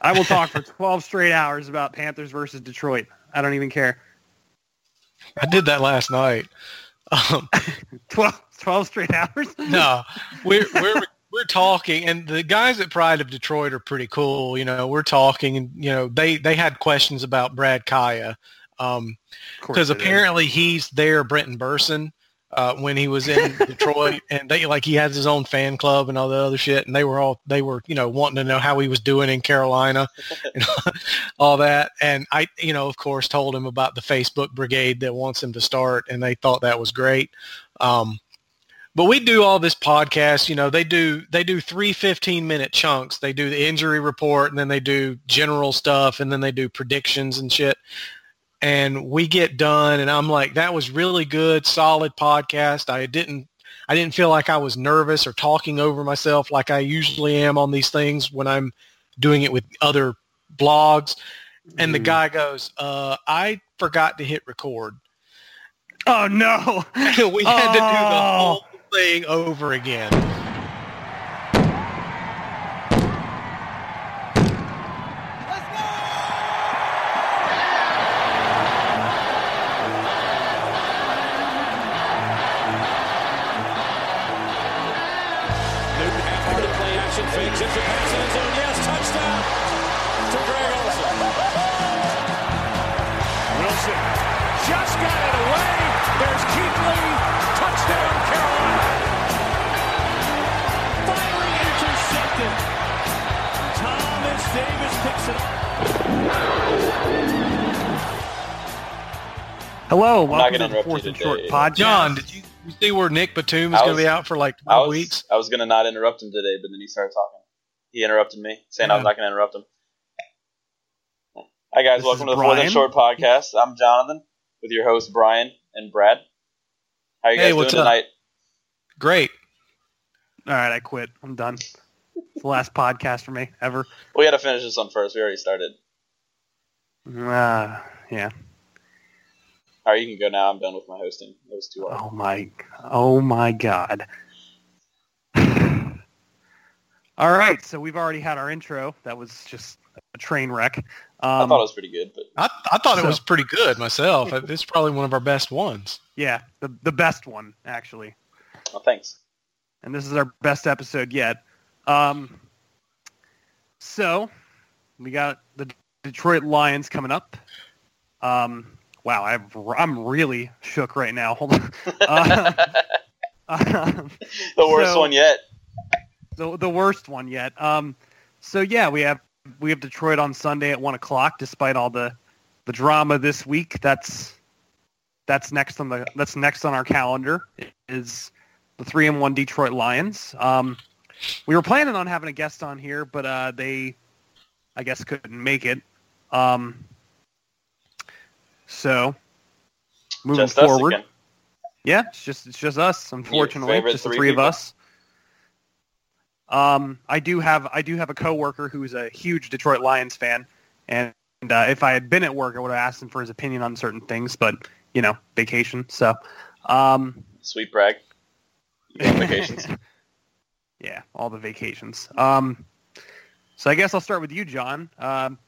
I will talk for 12 straight hours about Panthers versus Detroit. I don't even care. I did that last night. Um, 12, 12 straight hours? no, we're we're we're talking, and the guys at Pride of Detroit are pretty cool. You know, we're talking, and you know, they they had questions about Brad Kaaya because course they did. apparently he's there, Brenton Bersin, uh, when he was in Detroit, and they like he has his own fan club and all the other shit, and they were all they were you know wanting to know how he was doing in Carolina, and all that, and I you know of course told him about the Facebook brigade that wants him to start, and they thought that was great. Um, but we do all this podcast, you know, they do they do three 15 minute chunks. They do the injury report and then they do general stuff and then they do predictions and shit. And we get done and I'm like, that was really good, solid podcast. I didn't I didn't feel like I was nervous or talking over myself like I usually am on these things when I'm doing it with other blogs. And the guy goes, uh, I forgot to hit record. Oh, no. we had to do the Oh. whole thing over again. Hello, not welcome gonna the Fourth and Short podcast. Jon, did you, you see where Nick Batum is going to be out for like I was, weeks? I was gonna not interrupt him today, but then he started talking. He interrupted me, saying I was not gonna interrupt him. Hi guys, This welcome to the Fourth and Short podcast. I'm Jonathan with your hosts Brian and Brad. How are you Hey, guys doing what's up? tonight? Great. All right, I quit. I'm done. It's the last podcast for me ever. We got to finish this one first. We already started. Uh, yeah. All right, you can go now. I'm done with my hosting. It was too hard. Oh my, oh my God. All right, so we've already had our intro. That was just a train wreck. I Um, thought it was pretty good, but I, I thought it was pretty good myself. It's probably one of our best ones. yeah, the the best one actually, well, thanks. and this is our best episode yet. Um, so we got the Detroit Lions coming up. Um, wow, I've, I'm really shook right now. Hold on. Uh, um, The worst So- one yet. the the worst one yet. Um, so yeah, we have we have Detroit on Sunday at one o'clock. Despite all the the drama this week, that's that's next on the that's next on our calendar is the three and one Detroit Lions. Um, we were planning on having a guest on here, but uh, they I guess couldn't make it. Um, so moving Just us forward, yeah, it's just it's just us. Unfortunately, just the three three of us. Um, I do have I do have a coworker who's a huge Detroit Lions fan, and uh, if I had been at work, I would have asked him for his opinion on certain things. But you know, vacation. So, um, Sweet brag. You go on vacations. yeah, all the vacations. Um, so I guess I'll start with you, Jon. Um,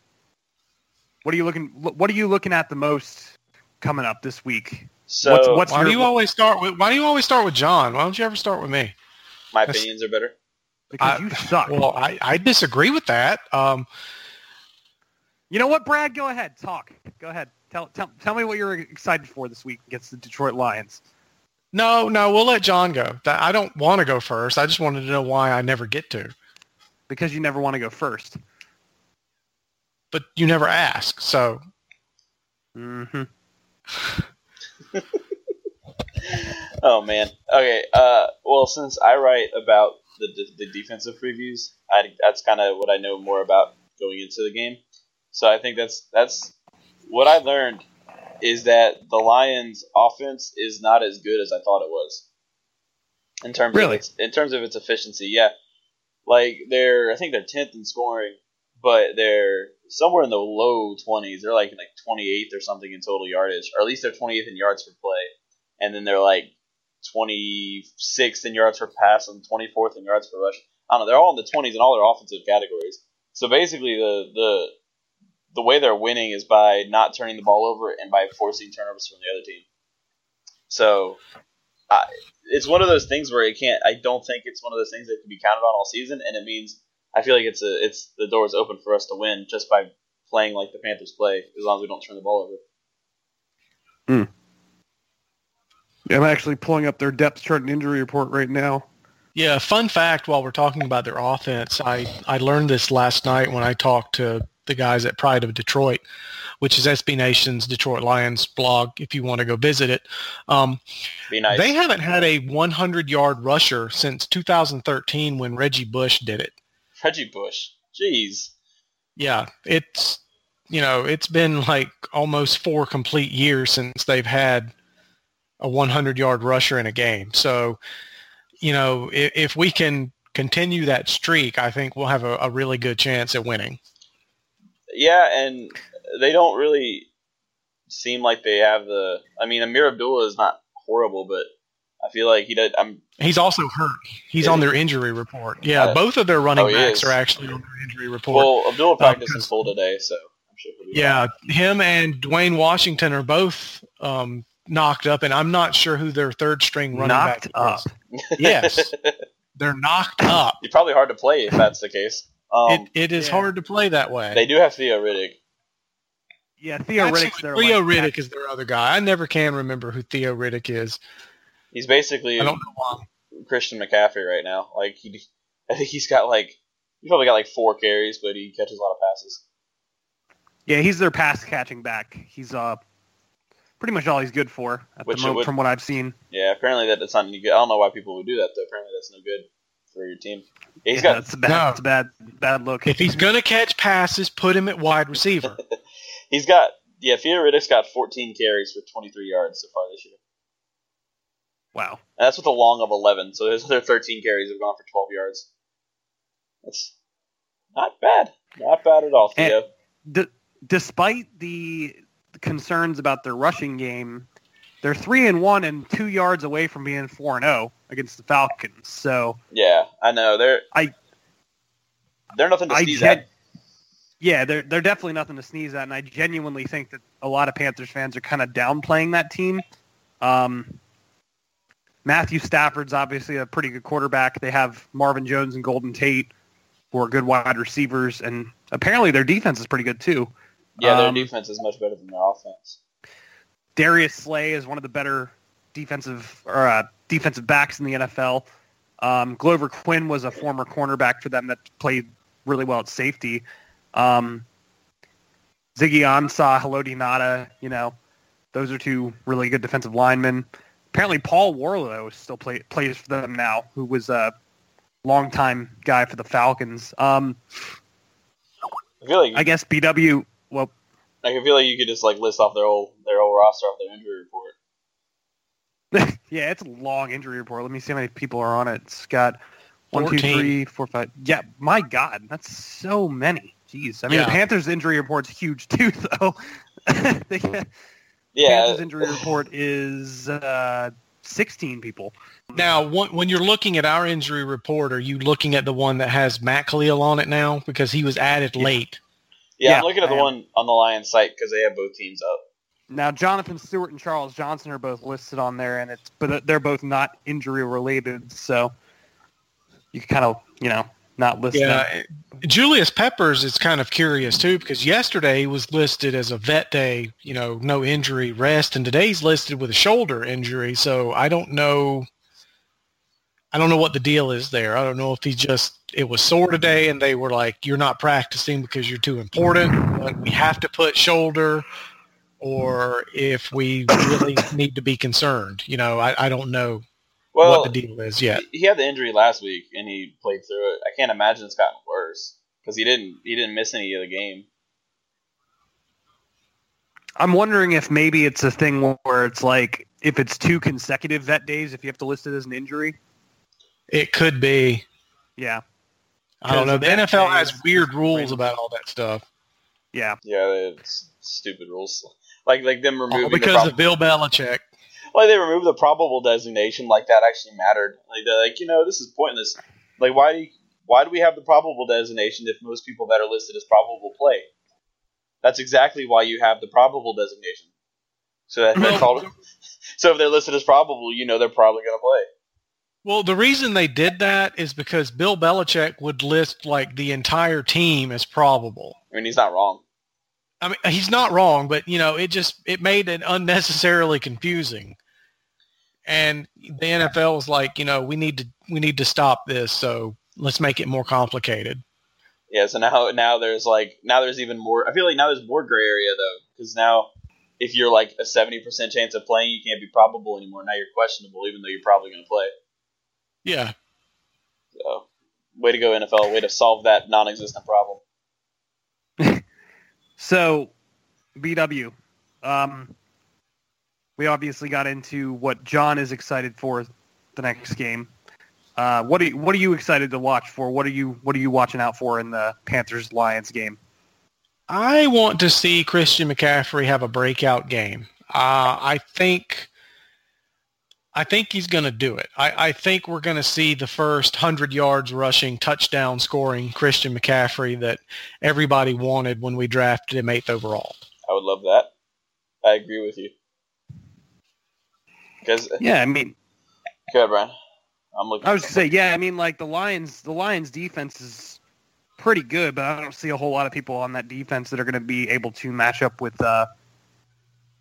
what are you looking What are you looking at the most coming up this week? So What's- what's- Why your- do you always start with Why do you always start with Jon? Why don't you ever start with me? my that's- opinions are better. Because I- you suck. Well, I, I disagree with that. Um, You know what, Brad? Go ahead. Talk. Go ahead. Tell, tell, tell me what you're excited for this week against the Detroit Lions. no, no, we'll let Jon go. I don't want to go first. I just wanted to know why I never get to. Because you never want to go first. But you never ask. So Mm-hmm. Oh man. Okay. Uh, well, since I write about the the defensive previews. I that's kind of what I know more about going into the game. So I think that's that's what I learned is that the Lions' offense is not as good as I thought it was. In terms Really? of its, in terms of its efficiency, yeah. Like they're I think they're tenth in scoring, but they're somewhere in the low twenties. They're like like twenty eighth or something in total yardage, or at least they're twenty eighth in yards per play, and then they're like twenty sixth in yards per pass and twenty fourth in yards per rush. I don't know. They're all in the twenties in all their offensive categories. So basically, the the the way they're winning is by not turning the ball over and by forcing turnovers from the other team. So I it's one of those things where it can't. I don't think it's one of those things that can be counted on all season, and it means I feel like it's a it's the door is open for us to win just by playing like the Panthers play, as long as we don't turn the ball over. I'm actually pulling up their depth chart and injury report right now. Yeah, fun fact while we're talking about their offense, I, I learned this last night when I talked to the guys at Pride of Detroit, which is SB Nation's Detroit Lions blog if you want to go visit it. Um, Be nice. They haven't had a 100-yard rusher since 2013 when Reggie Bush did it. Reggie Bush, jeez. Yeah, it's you know it's been like almost four complete years since they've had a 100 yard rusher in a game. So you know if, if we can continue that streak, I think we'll have a, a really good chance at winning. Yeah, and they don't really seem like they have the. I mean, Ameer Abdullah is not horrible, but I feel like he did. I'm He's also hurt. He's on their injury report. Yeah, Uh, both of their running oh, backs is. are actually on their injury report. well. Abdullah practices because- full today, so I'm sure he'll be Yeah, him and Dwayne Washington are both um, knocked up, and I'm not sure who their third string running Knocked back up. is. Yes, they're knocked up. You're probably hard to play if that's the case. Um, it, it is yeah. hard to play that way. they do have Theo Riddick. Yeah, Theo Actually, Riddick's their Theo like, Riddick is their other guy. I never can remember who Theo Riddick is. He's basically I don't know why. Christian McCaffrey right now. Like he, I think he's got like he probably got like four carries, but he catches a lot of passes. Yeah, he's their pass catching back. He's uh pretty much all he's good for at Which the moment, would- from what I've seen. Yeah, apparently that, that's not any good. I don't know why people would do that though. Apparently that's no good for your team. Yeah, he's yeah, got that's a bad, No. that's a bad, bad look. If he's gonna catch passes, put him at wide receiver. he's got yeah. Theo Riddick's got 14 carries for 23 yards so far this year. Wow. And that's with a long of 11. So his other 13 carries have gone for 12 yards. That's not bad. Not bad at all, Theo. D- despite the concerns about their rushing game, they're three and one and two yards away from being four and zero against the Falcons. So yeah, I know. They're I- they're nothing to sneeze gen- at. yeah, they're they're definitely nothing to sneeze at, and I genuinely think that a lot of Panthers fans are kind of downplaying that team. Um, Matthew Stafford's obviously a pretty good quarterback. They have Marvin Jones and Golden Tate, who are good wide receivers, and apparently their defense is pretty good too. Yeah, their Um, defense is much better than their offense. Darius Slay is one of the better defensive or uh, defensive backs in the NFL. Um, Glover Quin was a former cornerback for them that played really well at safety. Um, Ziggy Ansah, Haloti Ngata, you know, those are two really good defensive linemen. Apparently, Paul Worrilow still play, plays for them now, who was a longtime guy for the Falcons. Um, I feel like I guess BW. Well, like, I feel like you could just like list off their whole their whole roster off their injury report. yeah, it's a long injury report. Let me see how many people are on it. It's got one, two, 14. three, four, five. Yeah, my God, that's so many. Jeez, I mean, Yeah. the Panthers' injury report's huge too, though. the Yeah, Panthers' injury report is uh, 16 people. Now, when you're looking at our injury report, are you looking at the one that has Matt Kalil on it now because he was added late? yeah. yeah, I'm looking at the am. one on the Lions site because they have both teams up. Now, Jonathan Stewart and Charles Johnson are both listed on there, and it's but they're both not injury related, so you can kind of you know not list them. Yeah, Julius Peppers is kind of curious too because yesterday he was listed as a vet day, you know, no injury, rest, and today's listed with a shoulder injury. So I don't know. I don't know what the deal is there. I don't know if he just it was sore today and they were like, "You're not practicing because you're too important, but we have to put shoulder," or if we really need to be concerned. You know, I, I don't know. Well, what the deal is yet. he had the injury last week and he played through it. I can't imagine it's gotten worse because he didn't he didn't miss any of the game. I'm wondering if maybe it's a thing where it's like if it's two consecutive vet days, if you have to list it as an injury. It could be. Yeah, I don't know. The NFL that has weird rules random. about all that stuff. yeah. Yeah, it's stupid rules. Like like them removing All because prob- of Bill Belichick. Like they removed the probable designation like that actually mattered. Like they're like you know this is pointless. Like why do you, why do we have the probable designation if most people that are listed as probable play? That's exactly why you have the probable designation. So that Well- called, so if they're listed as probable, you know they're probably going to play. Well, the reason they did that is because Bill Belichick would list like the entire team as probable. I mean, he's not wrong. I mean, he's not wrong, but you know, it just it made it unnecessarily confusing. And the NFL was like, you know, we need to we need to stop this, so let's make it more complicated. Yeah, so now now there's like now there's even more. I feel like now there's more gray area though, because now if you're like a seventy percent chance of playing, you can't be probable anymore. Now you're questionable, even though you're probably going to play. Yeah. So, way to go NFL! Way to solve that non-existent problem. So, BW, um, we obviously got into what Jon is excited for the next game. Uh, what are you, what are you excited to watch for? What are you what are you watching out for in the Panthers Lions game? I want to see Christian McCaffrey have a breakout game. Uh, I think I think he's going to do it. I, I think we're going to see the first 100 yards rushing, touchdown scoring Christian McCaffrey that everybody wanted when we drafted him eighth overall. I would love that. I agree with you. Because Yeah, I mean, go ahead, Brian. I'm looking. I was gonna say, yeah, I mean, like the Lions, the Lions defense is pretty good, but I don't see a whole lot of people on that defense that are going to be able to match up with uh,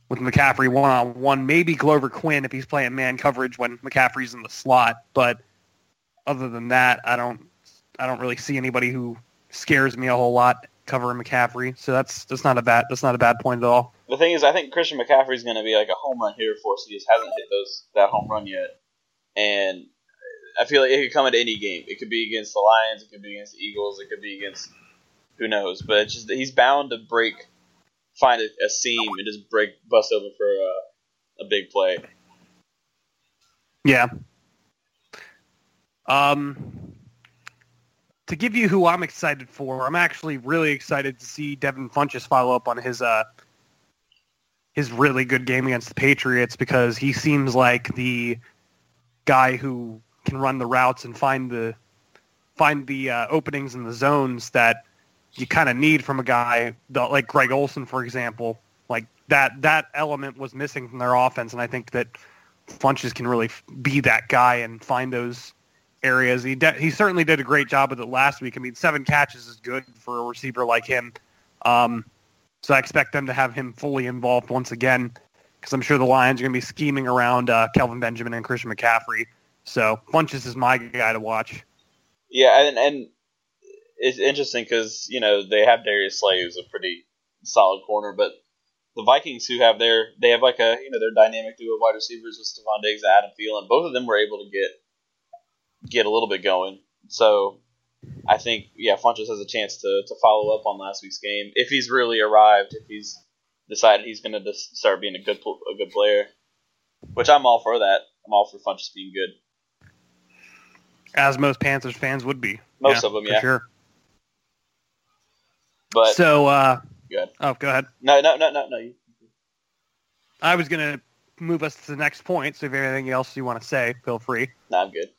with McCaffrey one on one. Maybe Glover Quin if he's playing man coverage when McCaffrey's in the slot, but other than that, I don't, I don't really see anybody who scares me a whole lot covering McCaffrey. So that's that's not a bad that's not a bad point at all. The thing is, I think Christian McCaffrey is going to be like a home run hitter for us. He just hasn't hit those that home run yet, and I feel like it could come at any game. It could be against the Lions, it could be against the Eagles, it could be against who knows. But it's just he's bound to break, find a, a seam and just break, bust open for a, a big play. Yeah. Um, to give you who I'm excited for, I'm actually really excited to see Devin Funchess follow up on his uh his really good game against the Patriots because he seems like the guy who can run the routes and find the find the uh, openings in the zones that you kind of need from a guy like Greg Olsen, for example. Like that that element was missing from their offense, and I think that Funchess can really be that guy and find those areas. He de- he certainly did a great job with it last week. I mean, seven catches is good for a receiver like him. Um, so I expect them to have him fully involved once again because I'm sure the Lions are going to be scheming around uh, Kelvin Benjamin and Christian McCaffrey. So Funchess is my guy to watch. Yeah, and and it's interesting because you know they have Darius Slay, who's a pretty solid corner, but the Vikings who have their they have like a you know their dynamic duo of wide receivers with Stefon Diggs and Adam Thielen. Both of them were able to get get a little bit going. So I think yeah, Funchess has a chance to to follow up on last week's game if he's really arrived. If he's decided he's going to start being a good a good player, which I'm all for that. I'm all for Funchess being good. As most Panthers fans would be. Most of them, yeah. Sure. But so, uh, Go ahead. oh, go ahead. no, no, no, no, no. I was going to move us to the next point. So if anything else you want to say, feel free. No, I'm good.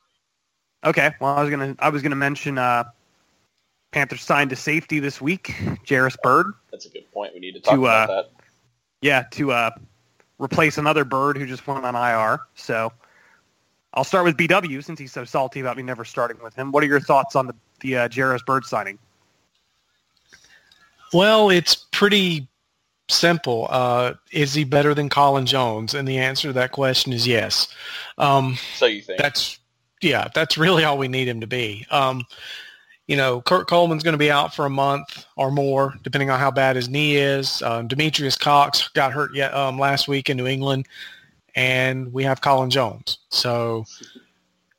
Okay. Well, I was gonna I was gonna mention uh, Panthers signed a safety this week, Jairus Byrd. That's a good point. We need to talk To, about uh, that. Yeah, to uh, replace another Bird who just went on IR. So I'll start with BW since he's so salty about me never starting with him. What are your thoughts on the the uh, Jairus Byrd signing? Well, it's pretty simple. Uh, is he better than Colin Jones? And the answer to that question is yes. Um, So you think? that's yeah, that's really all we need him to be. Um, you know, Kurt Coleman's going to be out for a month or more, depending on how bad his knee is. Um, Demetrious Cox got hurt yet um, last week in New England, and we have Colin Jones. So,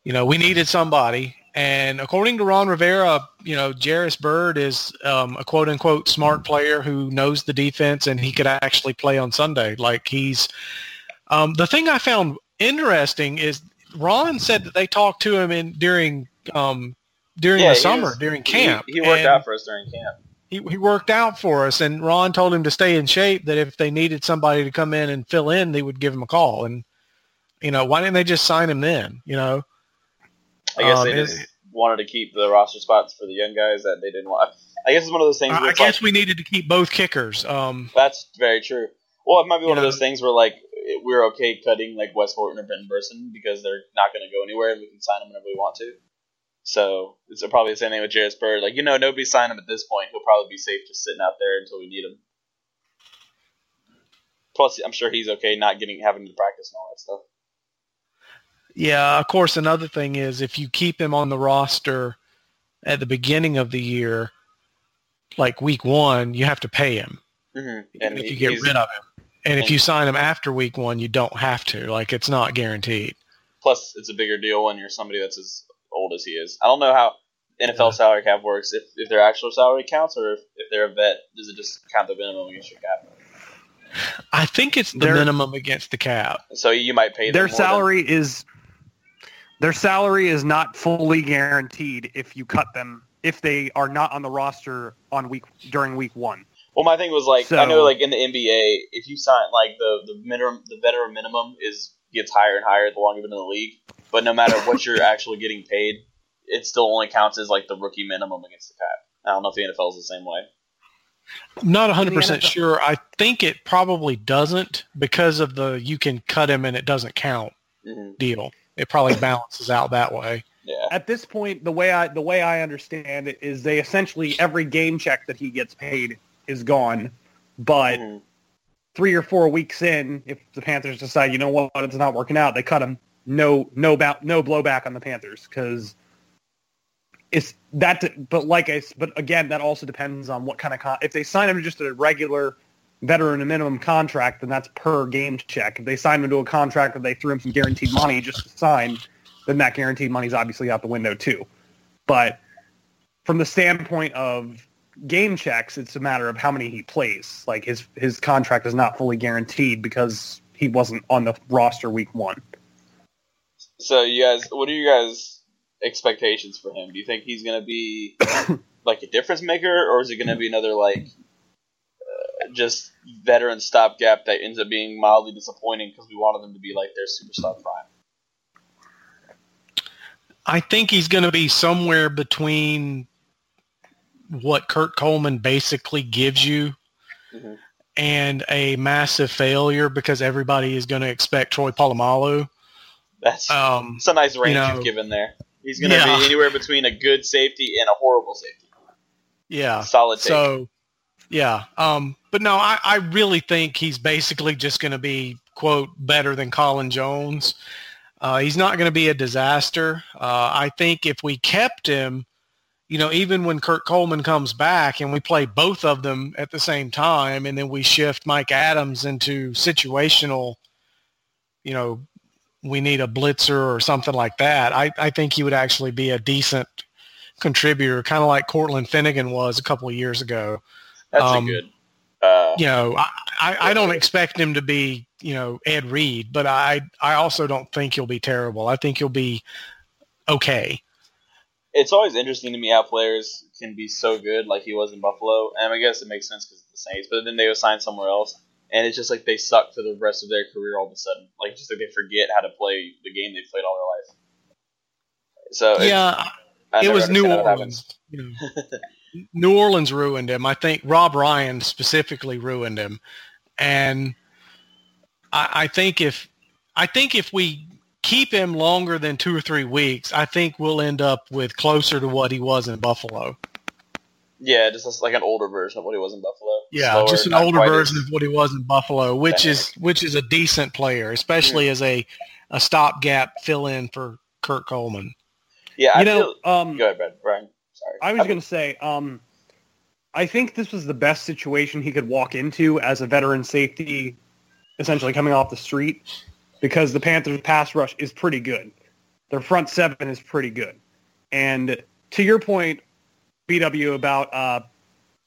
you know, we needed somebody. And according to Ron Rivera, you know, Jairus Byrd is um, a quote unquote smart player who knows the defense and he could actually play on Sunday. Like he's um, the thing I found interesting is Ron said that they talked to him in during um, during Yeah, the summer was- during camp. He, worked out for us during camp. he, he worked out for us and Ron told him to stay in shape that if they needed somebody to come in and fill in they would give him a call and you know why didn't they just sign him then you know I guess Um, they just wanted to keep the roster spots for the young guys that they didn't want. I guess it's one of those things. Where I, I guess like, we needed to keep both kickers um that's very true. Well, it might be one of those things where like we're okay cutting like Wes Horton or Brenton Bersin because they're not going to go anywhere and we can sign them whenever we want to. So it's probably the same thing with Jairus Byrd. Like you know, nobody signed him at this point. He'll probably be safe just sitting out there until we need him. Plus, I'm sure he's okay not getting having to practice and all that stuff. Yeah of course another thing is if you keep him on the roster at the beginning of the year like week one you have to pay him Mm-hmm. even if you get rid of him and if you sign him after week one you don't have to like it's not guaranteed Plus, it's a bigger deal when you're somebody that's as old as he is. I don't know how NFL Yeah. salary cap works. If, if their actual salary counts, or if, if they're a vet, does it just count the minimum against your cap? I think it's the Their- minimum against the cap. So you might pay them Their more than- salary is their salary is not fully guaranteed if you cut them if they are not on the roster on week during week one. well, my thing was like I know like in the NBA, if you sign like the the minimum, the veteran minimum is gets higher and higher the longer you've been in the league. But no matter what you're actually getting paid, it still only counts as like the rookie minimum against the cap. I don't know if the NFL is the same way. Not In 100% sure. I think it probably doesn't because of the you can cut him and it doesn't count hmm deal. It probably balances out that way. Yeah. At this point, the way I the way I understand it is they essentially every game check that he gets paid is gone, but Mhm. three or four weeks in, if the Panthers decide, you know what, it's not working out, they cut him. No, no, ba- no blowback on the Panthers because it's that. But like I, s- but again, that also depends on what kind of con- if they sign him to just a regular veteran a minimum contract, then that's per game check. If they signed him to a contract where they threw him some guaranteed money just to sign, then that guaranteed money's obviously out the window too. But from the standpoint of game checks, it's a matter of how many he plays. Like his his contract is not fully guaranteed because he wasn't on the roster week one. So you guys, what are you guys' expectations for him? Do you think he's gonna be like a difference maker, or is it gonna be another like just veteran stopgap that ends up being mildly disappointing because we wanted them to be like their superstar prime? I think he's going to be somewhere between what Kurt Coleman basically gives you Mhm. and a massive failure because everybody is going to expect Troy Polamalu. That's Um, it's a nice range know- you've given there. He's gonna Yeah. be anywhere between a good safety and a horrible safety. yeah. Solid take. So, yeah. Um, but no, I, I really think he's basically just going to be, quote, better than Colin Jones. Uh, he's not going to be a disaster. Uh, I think if we kept him, you know, even when Kurt Coleman comes back and we play both of them at the same time and then we shift Mike Adams into situational, you know, we need a blitzer or something like that, I, I think he would actually be a decent contributor, kind of like Cortland Finnegan was a couple of years ago. That's um, a good. Uh, You know, I, I, I don't expect him to be, you know, Ed Reed, but I, I also don't think he'll be terrible. I think he'll be okay. it's always interesting to me how players can be so good, like he was in Buffalo. And I guess it makes sense because it's the Saints, but then they go sign somewhere else, and it's just like they suck for the rest of their career all of a sudden. Like just like they forget how to play the game they played all their life. So yeah, it was New understand how that Orleans. You know, New Orleans ruined him. I think Rob Ryan specifically ruined him, and I, I think if I think if we keep him longer than two or three weeks, I think we'll end up with closer to what he was in Buffalo. Yeah, just like an older version of what he was in Buffalo. Yeah, Slower, just an older version as- of what he was in Buffalo, which is which is a decent player, especially as a a stopgap fill in for Kurt Coleman. Yeah, I you know, feel. um, Go ahead, Brad. Brian. Sorry. I was going to say, um, I think this was the best situation he could walk into as a veteran safety, essentially coming off the street. because the Panthers pass rush is pretty good. Their front seven is pretty good. And to your point, BW, about uh,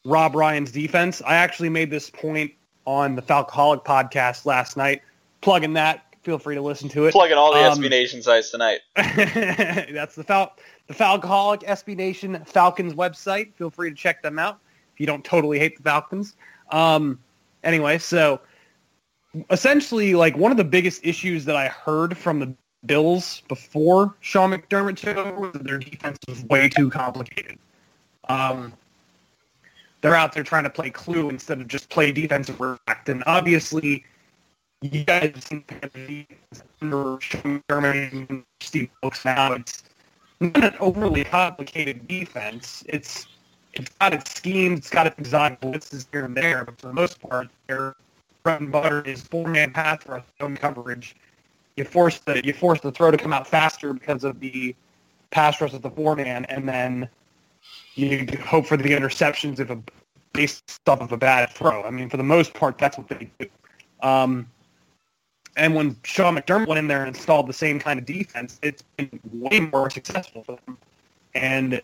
Rob Ryan's defense, I actually made this point on the Falcoholic podcast last night. Plugging that. Feel free to listen to it. Plugging all the Um, SB Nation sites tonight. That's the Fal- the Falcoholic SB Nation Falcons website. Feel free to check them out if you don't totally hate the Falcons. Um, anyway, so essentially, like one of the biggest issues that I heard from the Bills before Sean McDermott took over was that their defense was way too complicated. Um, they're out there trying to play clue instead of just play defensive react, and obviously you guys seen Panthers defense under McDermott and Steve Wilks now. It's not an overly complicated defense. It's it's got its schemes, it's got its design blitzes here and there, but for the most part, their bread and butter is four-man pass rush, zone coverage. You force the you force the throw to come out faster because of the pass rush of the four-man, and then you hope for the interceptions if a based off of a bad throw. I mean, for the most part, that's what they do. Um, and when Sean McDermott went in there and installed the same kind of defense, it's been way more successful for them. And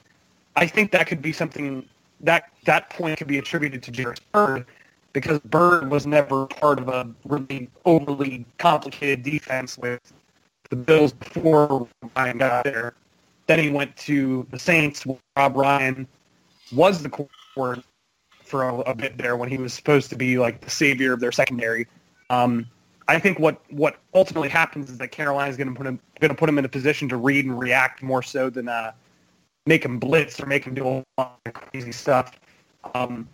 I think that could be something that that point could be attributed to Jairus Byrd because Byrd was never part of a really overly complicated defense with the Bills before Ryan got there. Then he went to the Saints. Where Rob Ryan was the coordinator for a, a bit there when he was supposed to be like the savior of their secondary. Um, I think what, what ultimately happens is that Carolina is going to put him going to put him in a position to read and react more so than uh, make him blitz or make him do a lot of crazy stuff. Um,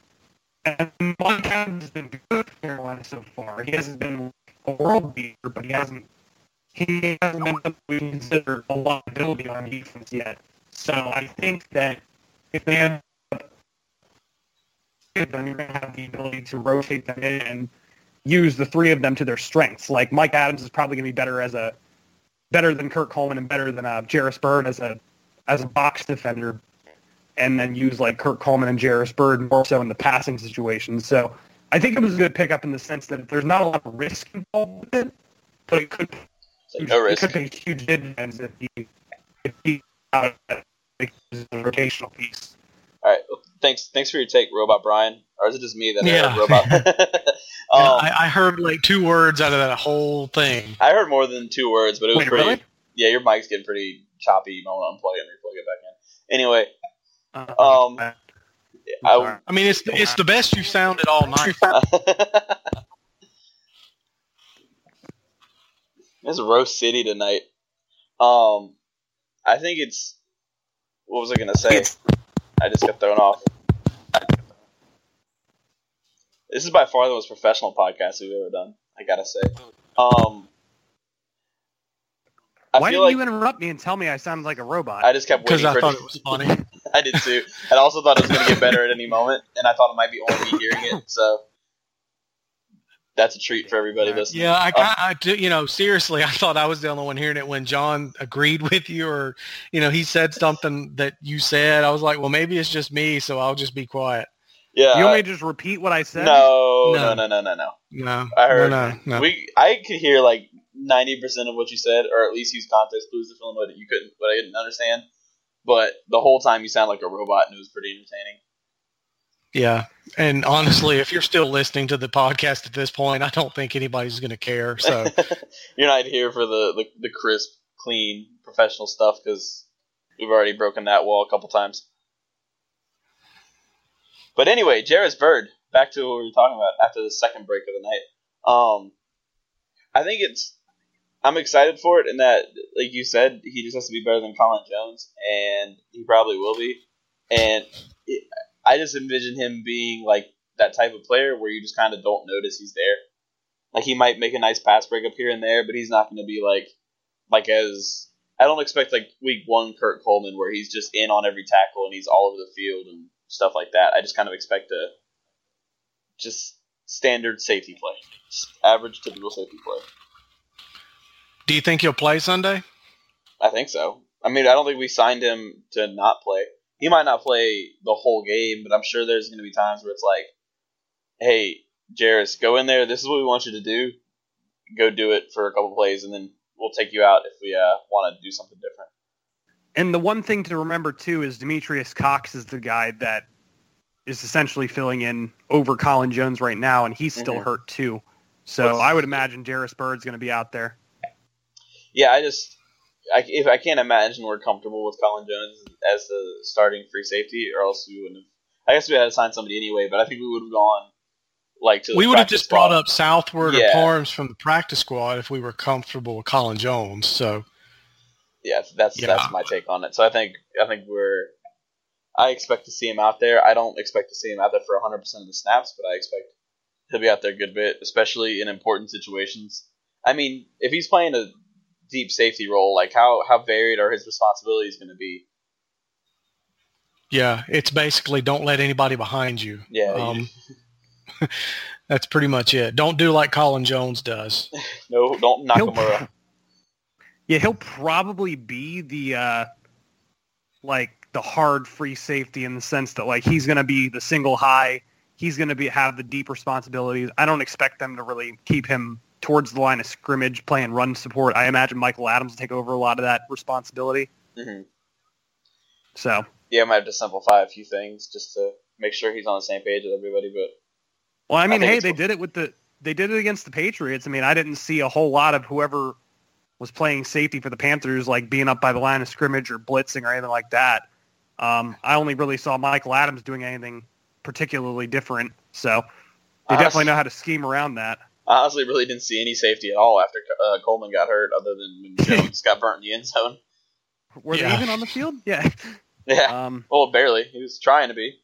and Mike Adams has been good for Carolina so far. He hasn't been a world beater, but he hasn't he hasn't been we consider a liability on defense yet. So I think that if they end up then you're going to have the ability to rotate them in and use the three of them to their strengths. Like Mike Adams is probably going to be better as a better than Kurt Coleman and better than uh, Jairus Byrd as a as a box defender, and then use like Kurt Coleman and Jairus Byrd more so in the passing situations. So I think it was a good pickup in the sense that there's not a lot of risk involved with it, but it could It's like no it risk. could pay huge dividends if he if he uh, like, is rotational piece. All right. well, Thanks. Thanks for your take, Robot Brian. Or is it just me that Yeah. heard Robot? Yeah, um, I, I heard like two words out of that whole thing. I heard more than two words, but it was Wait, pretty. really? Yeah, your mic's getting pretty choppy. You might want to unplug it and replug it back in. Anyway, Uh, Um, I'm I. I mean, it's it's the best you sounded all night. It's Roast City tonight. Um, I think it's. What was I gonna say? I just got thrown off. This is by far the most professional podcast we've ever done. I gotta say. Um, I Why feel didn't like you interrupt me and tell me I sounded like a robot? I just kept waiting Because I for thought it. it was funny. I did too. And I also thought it was gonna get better at any moment, and I thought it might be only me hearing it. So that's a treat for everybody listening. Yeah, I, I, I do, you know, seriously, I thought I was the only one hearing it when Jon agreed with you, or you know, he said something that you said. I was like, well, maybe it's just me, so I'll just be quiet. Yeah. you want me to just repeat what I said? no, No. no, no, no, no, no. No, I heard. no, no, no. We, I could hear like ninety percent of what you said, or at least use context clues to fill in what you couldn't, what I didn't understand. But the whole time you sound like a robot, and it was pretty entertaining. Yeah, and honestly, if you're still listening to the podcast at this point, I don't think anybody's going to care. So You're not here for the, the, the crisp, clean, professional stuff because we've already broken that wall a couple times. But anyway, Jarvis Byrd, back to what we were talking about after the second break of the night. Um, I think it's I'm excited for it in that, like you said, he just has to be better than Colin Jones, and he probably will be. And it, I just envision him being like that type of player where you just kind of don't notice he's there. Like he might make a nice pass break up here and there, but he's not going to be like like as I don't expect like week one Kurt Coleman where he's just in on every tackle and he's all over the field and stuff like that. I just kind of expect a just standard safety play, Just average typical safety play. do you think he'll play Sunday? I think so. I mean, I don't think we signed him to not play. He might not play the whole game, but I'm sure there's going to be times where it's like, "Hey, Jairus, go in there. This is what we want you to do. go do it for a couple plays, and then we'll take you out if we uh, want to do something different. And the one thing to remember too is Demetrious Cox is the guy that is essentially filling in over Colin Jones right now, and he's still Mhm. hurt too. So What's- I would imagine Jairus Byrd's going to be out there. Yeah, I just I, if I can't imagine we're comfortable with Colin Jones as the starting free safety, or else we wouldn't have. I guess we had to sign somebody anyway, but I think we would have gone like to. The We would have practice just brought up Southward Yeah. or Parms from the practice squad if we were comfortable with Colin Jones. So Yeah, that's Yeah. that's my take on it. So I think I think we're. I expect to see him out there. I don't expect to see him out there for 100 percent of the snaps, but I expect he'll be out there a good bit, especially in important situations. I mean, if he's playing a deep safety role, like how how varied are his responsibilities going to be? yeah, it's basically don't let anybody behind you. Yeah, Um, that's pretty much it. Don't do like Colin Jones does. no, don't Nakamura. Yeah, he'll probably be the uh, like the hard free safety in the sense that like he's going to be the single high. He's going to be have the deep responsibilities. I don't expect them to really keep him towards the line of scrimmage playing run support. I imagine Michael Adams will take over a lot of that responsibility. hmm So Yeah, I might have to simplify a few things just to make sure he's on the same page with everybody. But Well, I mean, think hey, they cool. did it with the they did it against the Patriots. I mean, I didn't see a whole lot of whoever was playing safety for the Panthers like being up by the line of scrimmage or blitzing or anything like that. Um, I only really saw Michael Adams doing anything particularly different. So they Honest- definitely know how to scheme around that. I honestly really didn't see any safety at all after uh, Coleman got hurt, other than when Jones got burnt in the end zone. Were Yeah. they even on the field? Yeah. Yeah, Um, well, barely. He was trying to be.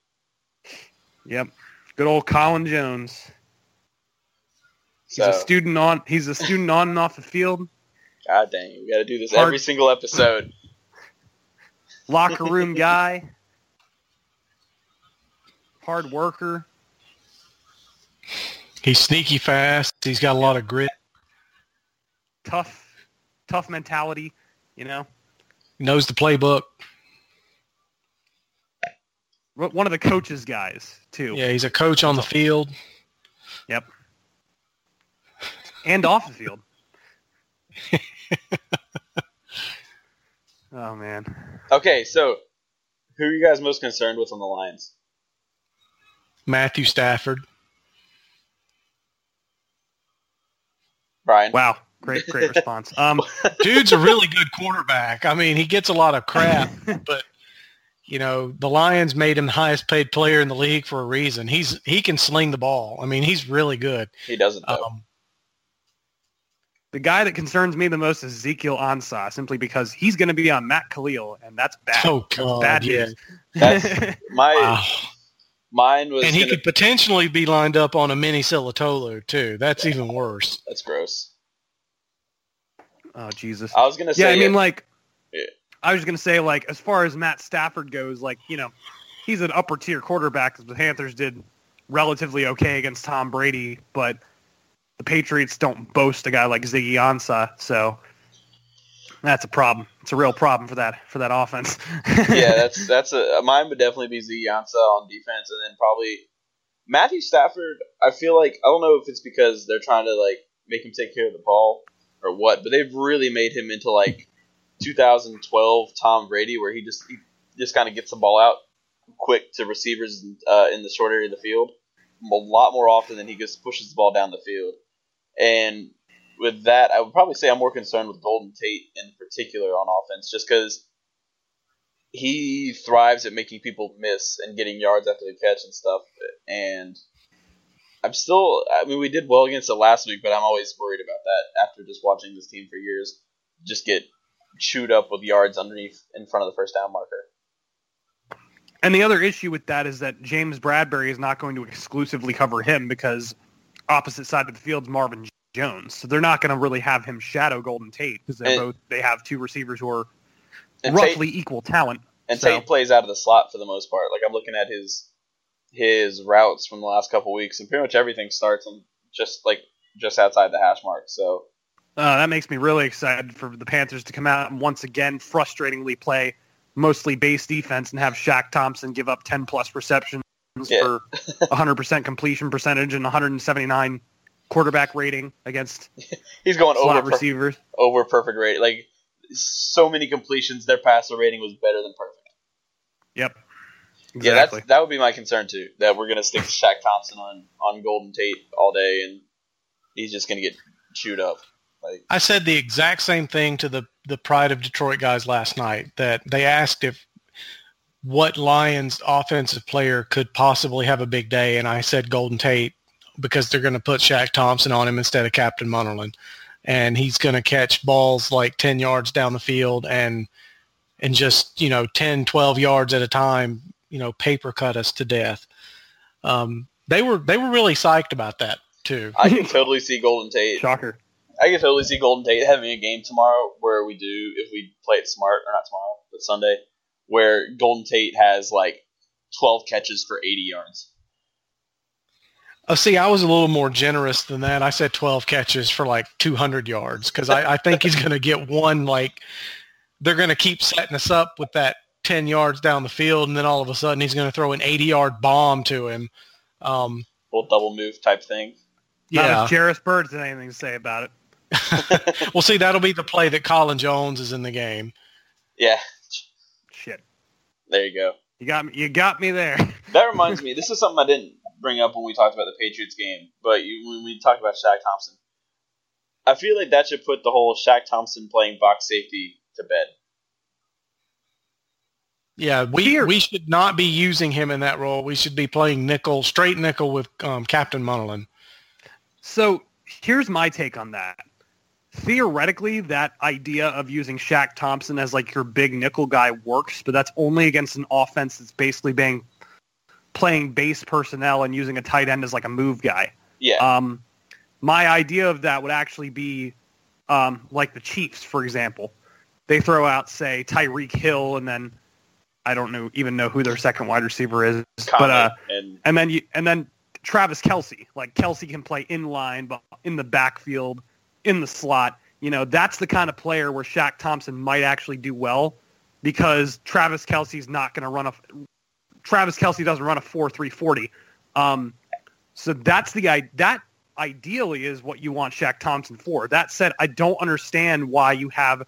yep. Good old Colin Jones. He's So, a student on. He's a student on and off the field. God dang, we got to do this Hard- every single episode. locker room guy, hard worker. He's sneaky fast. He's got a lot of grit. tough, tough mentality. You know, knows the playbook. one of the coaches' guys too, Yeah, he's a coach on the field. Yep. And off the field. oh man, Okay, so who are you guys most concerned with on the Lions? Matthew Stafford. Brian. wow, great, great response. Um, Dude's a really good quarterback. I mean, he gets a lot of crap, but you know, the Lions made him the highest paid player in the league for a reason. He's he can sling the ball. I mean, he's really good. He doesn't though. Um, the guy that concerns me the most is Ezekiel Ansah, simply because he's going to be on Matt Kalil, and that's bad. oh God, bad yeah. That's my Wow. mine was. And he gonna- could potentially be lined up on Amini Silatolu too. That's even worse. that's gross. oh Jesus. I was gonna say. Yeah, I mean, it- like, Yeah. I was gonna say, like, as far as Matt Stafford goes, like, you know, he's an upper tier quarterback. The Panthers did relatively okay against Tom Brady, but the Patriots don't boast a guy like Ziggy Ansah, so that's a problem. It's a real problem for that for that offense. yeah, that's that's a mine would definitely be Z Yansa on defense, and then probably Matthew Stafford. I feel like I don't know if it's because they're trying to like make him take care of the ball or what, but they've really made him into like 2012 Tom Brady, where he just he just kind of gets the ball out quick to receivers uh, in the short area of the field a lot more often than he just pushes the ball down the field. And with that, I would probably say I'm more concerned with Golden Tate in particular on offense, just because he thrives at making people miss and getting yards after the catch and stuff. And I'm still, I mean, we did well against it last week, but I'm always worried about that after just watching this team for years just get chewed up with yards underneath in front of the first down marker. and the other issue with that is that James Bradberry is not going to exclusively cover him because opposite side of the field is Marvin Jones, so they're not going to really have him shadow Golden Tate because they both they have two receivers who are And Tate, roughly equal talent. and so- Tate plays out of the slot for the most part. Like I'm looking at his his routes from the last couple weeks, and pretty much everything starts on just like just outside the hash mark. So Uh, that makes me really excited for the Panthers to come out and once again frustratingly play mostly base defense and have Shaq Thompson give up 10 plus receptions Yeah. for 100% completion percentage and 179 quarterback rating against He's going slot over per- receivers. over perfect rate. Like so many completions, their passer rating was better than perfect. Yep. Yeah, that's that would be my concern too. That we're gonna stick Shaq Thompson on on Golden Tate all day, and he's just gonna get chewed up. Like I said the exact same thing to the the Pride of Detroit guys last night. That they asked if what Lions offensive player could possibly have a big day, and I said Golden Tate because they're going to put Shaq Thompson on him instead of Captain Munnerlyn, and he's going to catch balls like ten yards down the field and and just you know 10, 12 yards at a time, you know, paper cut us to death. Um, they were they were really psyched about that too. I can totally see Golden Tate. Shocker. I can totally see Golden Tate having a game tomorrow where we do if we play it smart or not tomorrow, but Sunday, where Golden Tate has like twelve catches for eighty yards. Oh, see, I was a little more generous than that. I said 12 catches for like 200 yards because I, I think he's going to get one. Like they're going to keep setting us up with that 10 yards down the field, and then all of a sudden he's going to throw an 80-yard bomb to him. Um, Little double move type thing. Not yeah. if Jairus Byrd's had anything to say about it. well, see, that'll be the play that Colin Jones is in the game. Yeah, Shit. There you go. You got me. You got me there. That reminds me. This is something I didn't bring up when we talked about the Patriots game, but you, when we talked about Shaq Thompson, I feel like that should put the whole Shaq Thompson playing box safety to bed. Yeah, we Here- we should not be using him in that role. We should be playing nickel, straight nickel with um, Captain Munnerlyn. So here's my take on that. Theoretically, that idea of using Shaq Thompson as like your big nickel guy works, but that's only against an offense that's basically being playing base personnel and using a tight end as like a move guy. Yeah, Um, my idea of that would actually be um, like the Chiefs, for example. They throw out, say, Tyreek Hill, and then I don't know even know who their second wide receiver is, but uh, and and then you and then Travis Kelce. Like Kelce can play in line, but in the backfield, in the slot. You know, that's the kind of player where Shaq Thompson might actually do well because Travis Kelce's not going to run a. Travis Kelce doesn't run a four three forty. Um, so that's the that ideally is what you want Shaq Thompson for. That said, I don't understand why you have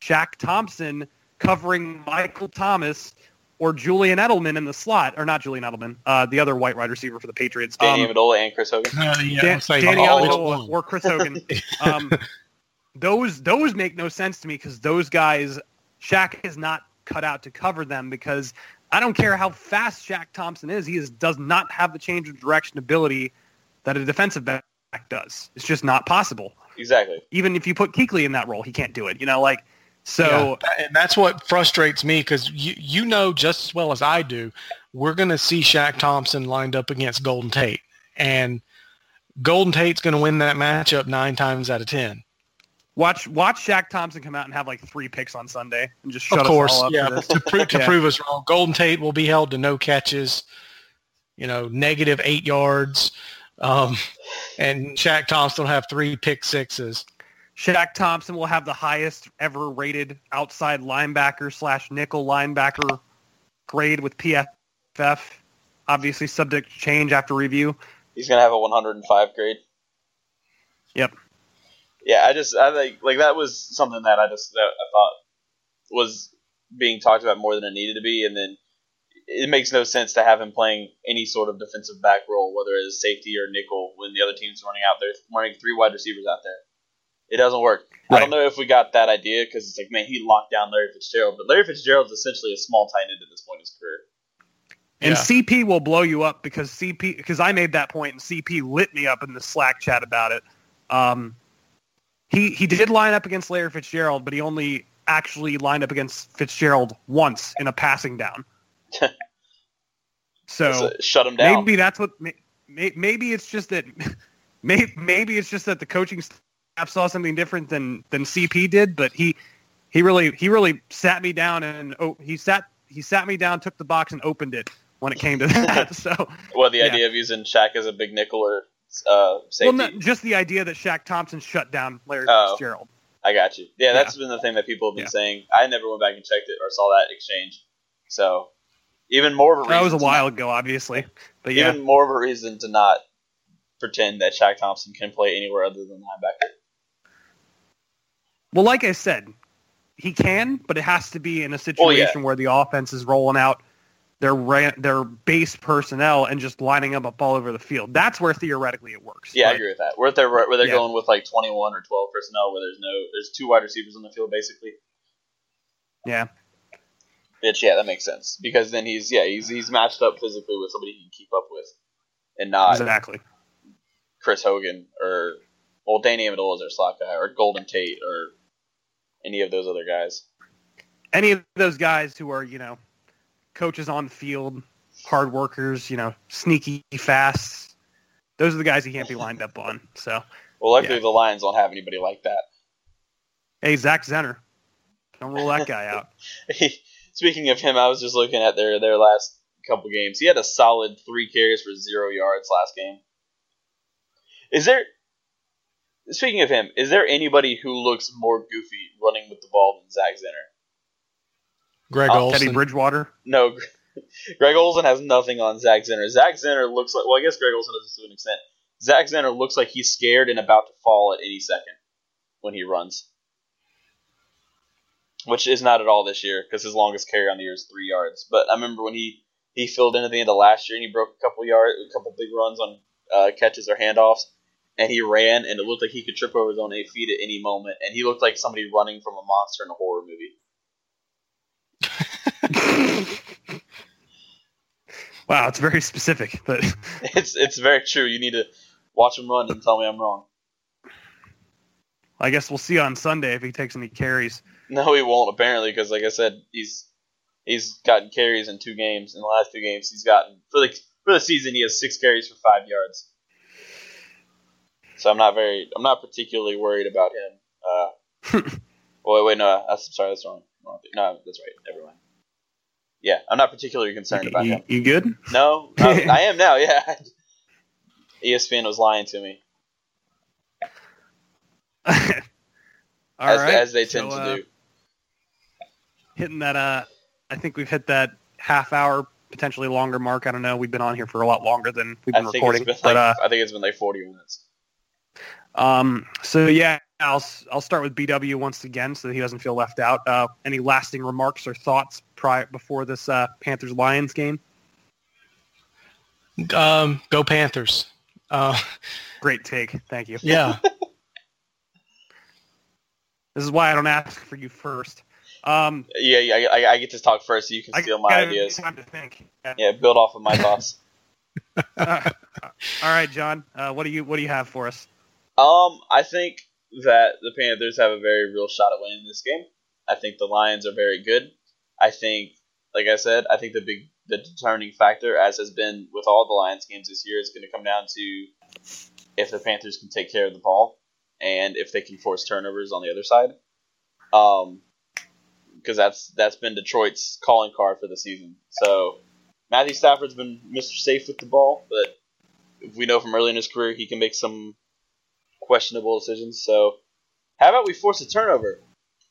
Shaq Thompson covering Michael Thomas or Julian Edelman in the slot, or not Julian Edelman, uh, the other white wide receiver for the Patriots. Danny Um, Amendola and Chris Hogan. Uh, yeah, Dan- Danny Amendola or Chris Hogan. Um, those those make no sense to me because those guys, Shaq is not cut out to cover them because I don't care how fast Shaq Thompson is, he is, does not have the change of direction ability that a defensive back does. It's just not possible. Exactly. Even if you put Kuechly in that role, he can't do it. You know, like so. Yeah, and that's what frustrates me because you you know just as well as I do, we're going to see Shaq Thompson lined up against Golden Tate, and Golden Tate's going to win that matchup nine times out of ten. Watch watch Shaq Thompson come out and have like three picks on Sunday and just shut of us course, all up yeah, to, pro- to Yeah. prove us wrong, Golden Tate will be held to no catches, you know, negative eight yards, um, and Shaq Thompson will have three pick sixes. Shaq Thompson will have the highest ever rated outside linebacker slash nickel linebacker grade with PFF. Obviously, subject to change after review. He's gonna have a 105 grade. Yep. Yeah, I just I like like that was something that I just that I thought was being talked about more than it needed to be, and then it makes no sense to have him playing any sort of defensive back role, whether it's safety or nickel, when the other team's running out there, running three wide receivers out there. It doesn't work. I don't know if we got that idea because it's like, man, he locked down Larry Fitzgerald, but Larry Fitzgerald's essentially a small tight end at this point in his career. And Yeah. CP will blow you up because CP because I made that point and CP lit me up in the Slack chat about it. Um, he he did line up against Larry Fitzgerald, but he only actually lined up against Fitzgerald once in a passing down. so So shut him down. maybe that's what may- may- maybe it's just that may- maybe it's just that the coaching staff saw something different than than CP did, but he he really he really sat me down and oh, he sat he sat me down, took the box and opened it when it came to that. so Well, the Yeah. idea of using Shaq as a big nickel or uh, safety. well, not, just the idea that Shaq Thompson shut down Larry Oh. Fitzgerald. I got you. Yeah, that's been the thing that people have been Yeah. saying. I never went back and checked it or saw that exchange. So even more of a reason That was a while not- ago, obviously, but yeah, even more of a reason to not pretend that Shaq Thompson can play anywhere other than linebacker. Well, like I said, he can, but it has to be in a situation Well, yeah. where the offense is rolling out their ran- their base personnel and just lining them up all over the field. That's where theoretically it works. Yeah, I agree with that. Where they're where they're Yeah. going with like 21 or 12 personnel, where there's no there's two wide receivers on the field basically. Yeah. Which yeah, that makes sense because then he's yeah he's he's matched up physically with somebody he can keep up with, and not Exactly. Chris Hogan or well Danny Amendola is our slot guy or Golden Tate or any of those other guys. Any of those guys who are, you know, coaches on the field, hard workers, you know, sneaky fast. Those are the guys he can't be lined up on. So, Well, luckily Yeah. the Lions don't have anybody like that. hey, Zach Zenner, don't rule that guy out. Speaking of him, I was just looking at their their last couple games. He had a solid three carries for zero yards last game. Is there? Speaking of him, is there anybody who looks more goofy running with the ball than Zach Zenner? Greg Oh, Teddy Bridgewater. No, Greg Olsen has nothing on Zach Zenner. Zach Zenner looks like well, I guess Greg Olsen does to an extent. Zach Zenner looks like he's scared and about to fall at any second when he runs, which is not at all this year because his longest carry on the year is three yards. But I remember when he he filled in at the end of last year and he broke a couple yard, a couple big runs on uh, catches or handoffs, and he ran and it looked like he could trip over his own eight feet at any moment, and he looked like somebody running from a monster in a horror movie. Wow, it's very specific, but It's it's very true. You need to watch him run and tell me I'm wrong. I guess we'll see on Sunday if he takes any carries. No, he won't apparently because, like I said, he's he's gotten carries in two games. In the last two games, he's gotten for the for the season he has six carries for five yards. So I'm not very I'm not particularly worried about him. Uh, wait, wait, no, that's sorry, that's wrong. No, that's right. Never mind. Yeah, I'm not particularly concerned about You, him. you good? No, I, I am now. Yeah, ESPN was lying to me All as, right, as they tend so, to uh, do. Hitting that, uh, I think we've hit that half hour, potentially longer mark. I don't know. We've been on here for a lot longer than we've been think recording. been like but uh, I think it's been like 40 minutes. Um, so yeah, I'll I'll start with BW once again, so that he doesn't feel left out. Uh, any lasting remarks or thoughts prior before this uh, Panthers Lions game? Um, go Panthers. Uh, Great take, thank you. yeah. This is why I don't ask for you first. Um, Yeah, yeah I, I, I get to talk first, so you can I steal my gotta- ideas. Time to think. Yeah. Yeah, build off of my thoughts. Uh, all right, Jon. Uh, what do you what do you have for us? Um, I think that the Panthers have a very real shot at winning this game. I think the Lions are very good. I think, like I said, I think the big the determining factor, as has been with all the Lions games this year, is going to come down to if the Panthers can take care of the ball and if they can force turnovers on the other side. Um, because that's that's been Detroit's calling card for the season. So Matthew Stafford's been Mr. Safe with the ball, but we know from early in his career he can make some questionable decisions. So how about we force a turnover?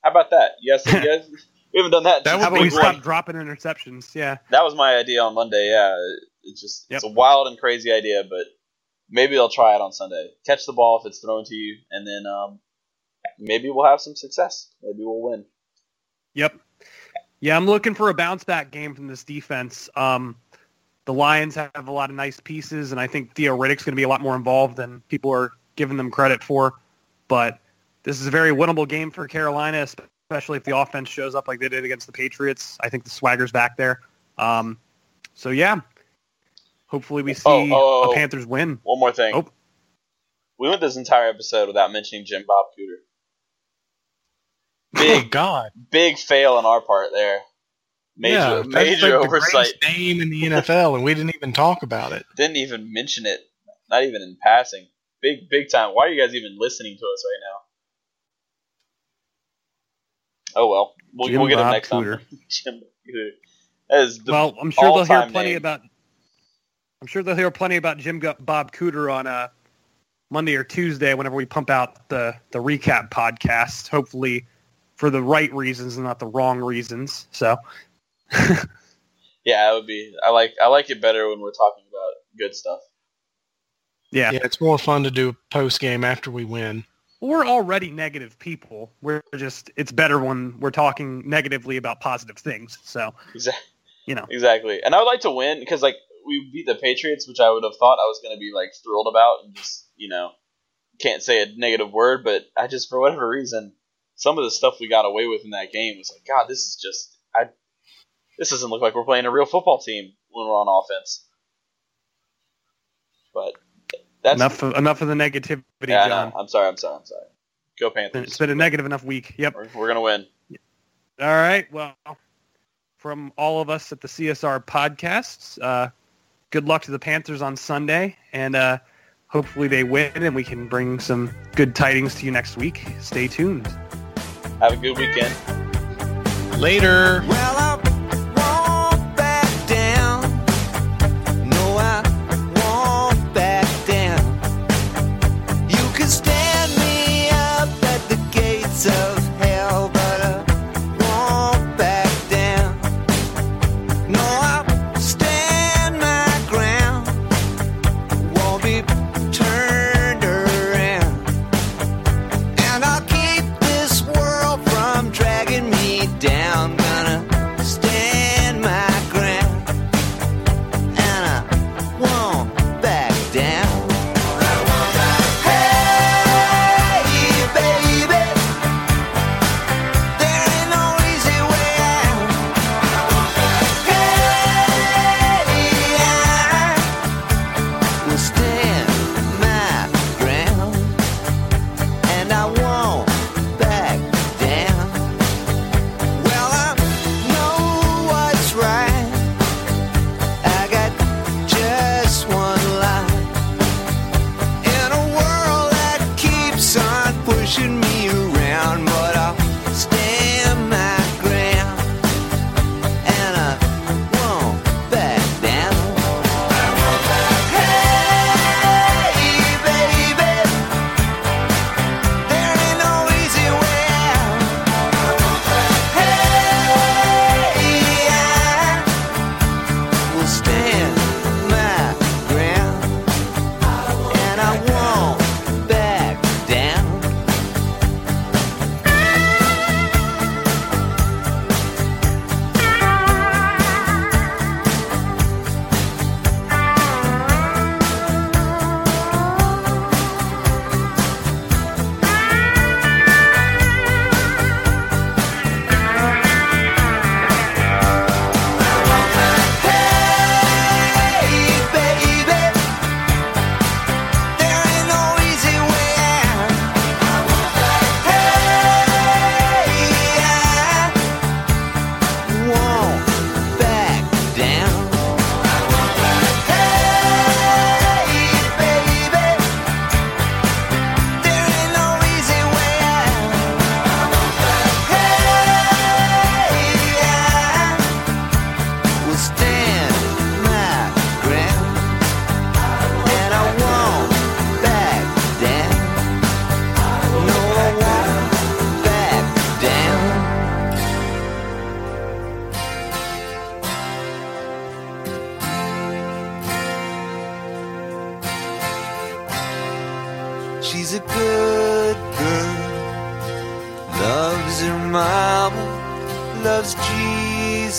How about that? You guys, you guys we haven't done that. That How would about we stop dropping interceptions? Yeah. That was my idea on Monday. Yeah, it's just it's a wild and crazy idea, but maybe they'll try it on Sunday. Catch the ball if it's thrown to you, and then um, maybe we'll have some success. Maybe we'll win. Yep. Yeah, I'm looking for a bounce back game from this defense. Um, the Lions have a lot of nice pieces, and I think Theo Riddick's going to be a lot more involved than people are giving them credit for. But this is a very winnable game for Carolina, especially if the offense shows up like they did against the Patriots. I think the swagger's back there. Um, so yeah, hopefully we see Oh, oh, oh. a Panthers win. One more thing. Oh. We went this entire episode without mentioning Jim Bob Cooter. Oh Big, God. big fail on our part there. Major, yeah, that's major like oversight. The name in the NFL, and we didn't even talk about it. Didn't even mention it. Not even in passing. Big, big time. Why are you guys even listening to us right now? Oh well, we'll, Jim we'll get him next Cooter. time. Jim Bob Cooter. That is the well, I'm sure they'll hear plenty name. about. I'm sure they'll hear plenty about Jim Bob Cooter on uh, Monday or Tuesday whenever we pump out the the recap podcast. Hopefully, for the right reasons and not the wrong reasons. So, Yeah, it would be. I like. I like it better when we're talking about good stuff. Yeah. Yeah, it's more fun to do a post game after we win. We're already negative people. We're just it's better when we're talking negatively about positive things. So, Exactly. you know. Exactly. And I would like to win because like we beat the Patriots, which I would have thought I was going to be like thrilled about, and just you know can't say a negative word, but I just for whatever reason some of the stuff we got away with in that game was like, God, this is just I. This doesn't look like we're playing a real football team when we're on offense. But that's enough of, enough of the negativity, Yeah, I Jon. know. I'm sorry. I'm sorry. I'm sorry. Go Panthers. It's been a negative enough week. Yep. We're, we're gonna win. All right. Well, from all of us at the CSR podcasts, uh, good luck to the Panthers on Sunday, and uh, hopefully they win, and we can bring some good tidings to you next week. Stay tuned. Have a good weekend. Later. Well,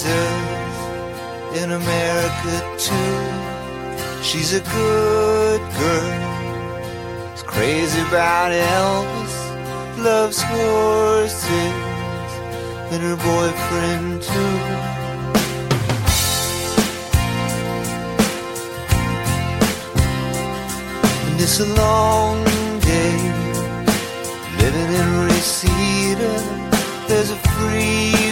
Jesus in America too. She's a good girl. Is crazy about Elvis. Loves horses and her boyfriend too. And it's a long day living in Reseda. There's a freeway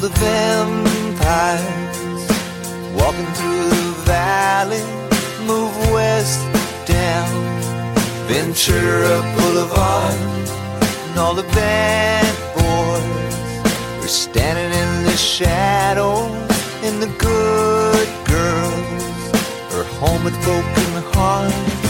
The vampires walking through the valley move west down Ventura Boulevard, and all the bad boys are standing in the shadows, and the good girls are home with broken hearts.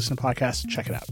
listen to podcasts. Check it out.